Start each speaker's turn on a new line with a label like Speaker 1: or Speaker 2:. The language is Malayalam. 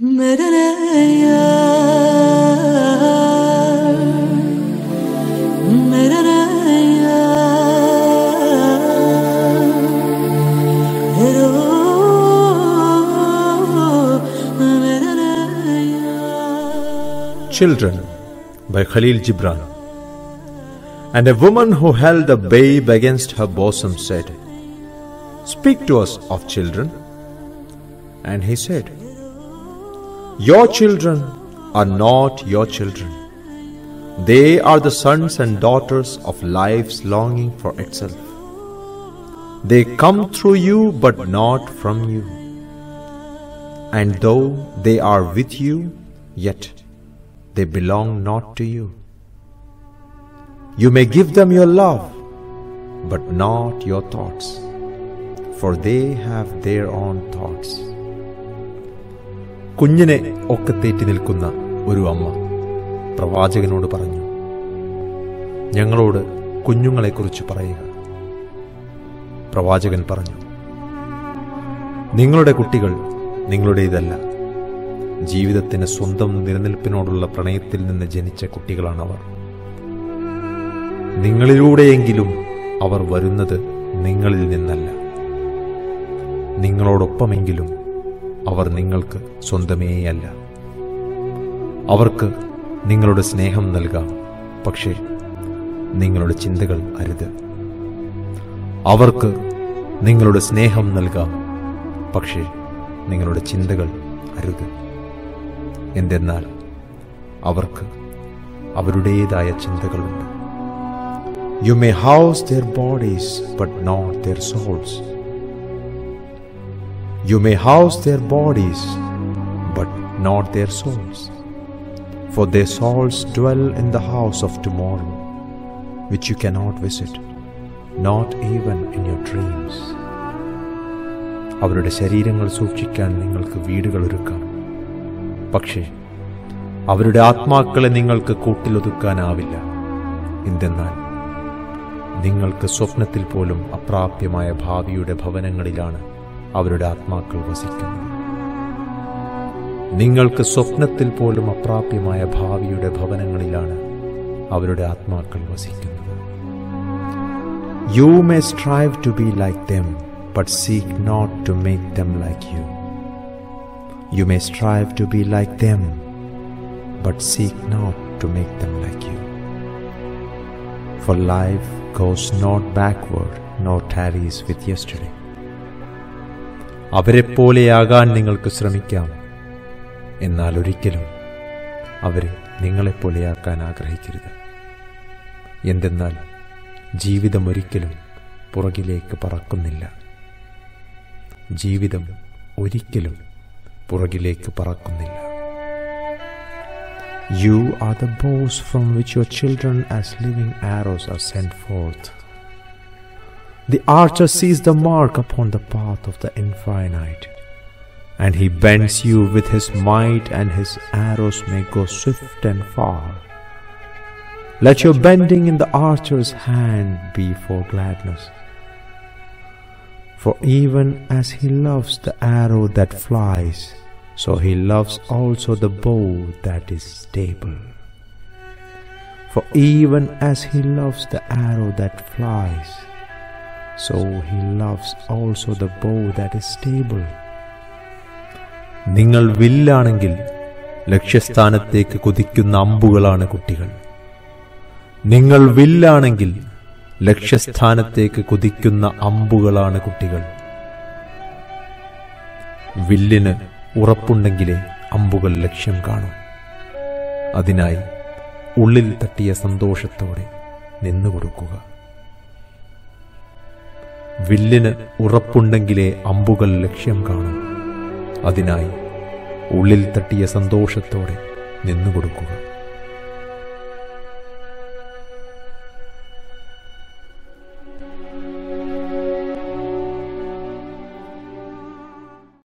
Speaker 1: Children by Khalil Gibran. And a woman who held a babe against her bosom said, Speak to us of children. And he said, Your children are not your children. They are the sons and daughters of life's longing for itself. They come through you, but not from you. And though they are with you, yet they belong not to you. You may give them your love, but not your thoughts, for they have their own thoughts. കുഞ്ഞിനെ ഒക്കെ ഒക്കത്തേറ്റി നിൽക്കുന്ന ഒരു അമ്മ പ്രവാചകനോട് പറഞ്ഞു ഞങ്ങളോട് കുഞ്ഞുങ്ങളെക്കുറിച്ച് പറയുക. പ്രവാചകൻ പറഞ്ഞു നിങ്ങളുടെ കുട്ടികൾ നിങ്ങളുടേതല്ല. ജീവിതത്തിന് സ്വന്തം നിലനിൽപ്പിനോടുള്ള പ്രണയത്തിൽ നിന്ന് ജനിച്ച കുട്ടികളാണവർ. നിങ്ങളിലൂടെയെങ്കിലും അവർ വരുന്നത് നിങ്ങളിൽ നിന്നല്ല. നിങ്ങളോടൊപ്പമെങ്കിലും അവർ നിങ്ങൾക്ക് സ്വന്തമേയല്ല. അവർക്ക് നിങ്ങളുടെ സ്നേഹം നൽകാം പക്ഷേ നിങ്ങളുടെ ചിന്തകൾ അരുത്. അവർക്ക് നിങ്ങളുടെ സ്നേഹം നൽകാം പക്ഷേ നിങ്ങളുടെ ചിന്തകൾ അരുത്. എന്തെന്നാൽ അവർക്ക് അവരുടേതായ ചിന്തകളുണ്ട്. You may house their bodies but not their souls you may house their bodies, but not their souls. For their souls dwell in the house of tomorrow, which you cannot visit, not even in your dreams. അവരുടെ ശരീരങ്ങൾ സൂക്ഷിക്കാൻ നിങ്ങൾക്ക് വീടുകൾ ഒരുക്കാം പക്ഷേ അവരുടെ ആത്മാക്കളെ നിങ്ങൾക്ക് കൂട്ടിലൊതുക്കാനാവില്ല എന്തെന്നാൽ നിങ്ങൾക്ക് സ്വപ്നത്തിൽ പോലും അപ്രാപ്യമായ ഭാവിയുടെ ഭവനങ്ങളിലാണ് അവരുടെ ആത്മാക്കൾ വസിക്കുന്നത് നിങ്ങൾക്ക് സ്വപ്നത്തിൽ പോലും അപ്രാപ്യമായ ഭാവിയുടെ ഭവനങ്ങളിലാണ് അവരുടെ ആത്മാക്കൾ വസിക്കുന്നത് you may strive to be like them but seek not to make them like you You may strive to be like them, but seek not to make them like you. For life goes not backward, nor tarries with yesterday. അവരെപ്പോലെയാകാൻ നിങ്ങൾക്ക് ശ്രമിക്കാം. എന്നാൽ ഒരിക്കലും അവരെ നിങ്ങളെപ്പോലെയാക്കാൻ ആഗ്രഹിക്കരുത്. എന്തെന്നാൽ ജീവിതം ഒരിക്കലും പുറകിലേക്ക് പറക്കുന്നില്ല. ജീവിതം ഒരിക്കലും പുറകിലേക്ക് പറക്കുന്നില്ല. You are the bows from which your children as living arrows are sent forth The archer sees the mark upon the path of the infinite, and he bends you with his might, and his arrows may go swift and far. Let your bending in the archer's hand be for gladness. For even as he loves the arrow that flies, so he loves also the bow that is stable. For even as he loves the arrow that flies, so he loves also the bow that is stable. നിങ്ങൾ വില്ലാണെങ്കിൽ ലക്ഷ്യസ്ഥാനത്തേക്ക് കുതിക്കുന്ന അമ്പുകളാണ് കുട്ടികൾ. നിങ്ങൾ വില്ലാണെങ്കിൽ ലക്ഷ്യസ്ഥാനത്തേക്ക് കുതിക്കുന്ന അമ്പുകളാണ് കുട്ടികൾ. വില്ലിന് ഉറപ്പുണ്ടെങ്കിലേ അമ്പുകൾ ലക്ഷ്യം കാണും. അതിനായി ഉള്ളിൽ തട്ടിയ സന്തോഷത്തോടെ നിന്നുകൊടുക്കുക. വില്ലിന് ഉറപ്പുണ്ടെങ്കിലേ അമ്പുകൾ ലക്ഷ്യം കാണും. അതിനായി ഉള്ളിൽ തട്ടിയ സന്തോഷത്തോടെ നിന്നുകൊടുക്കുക.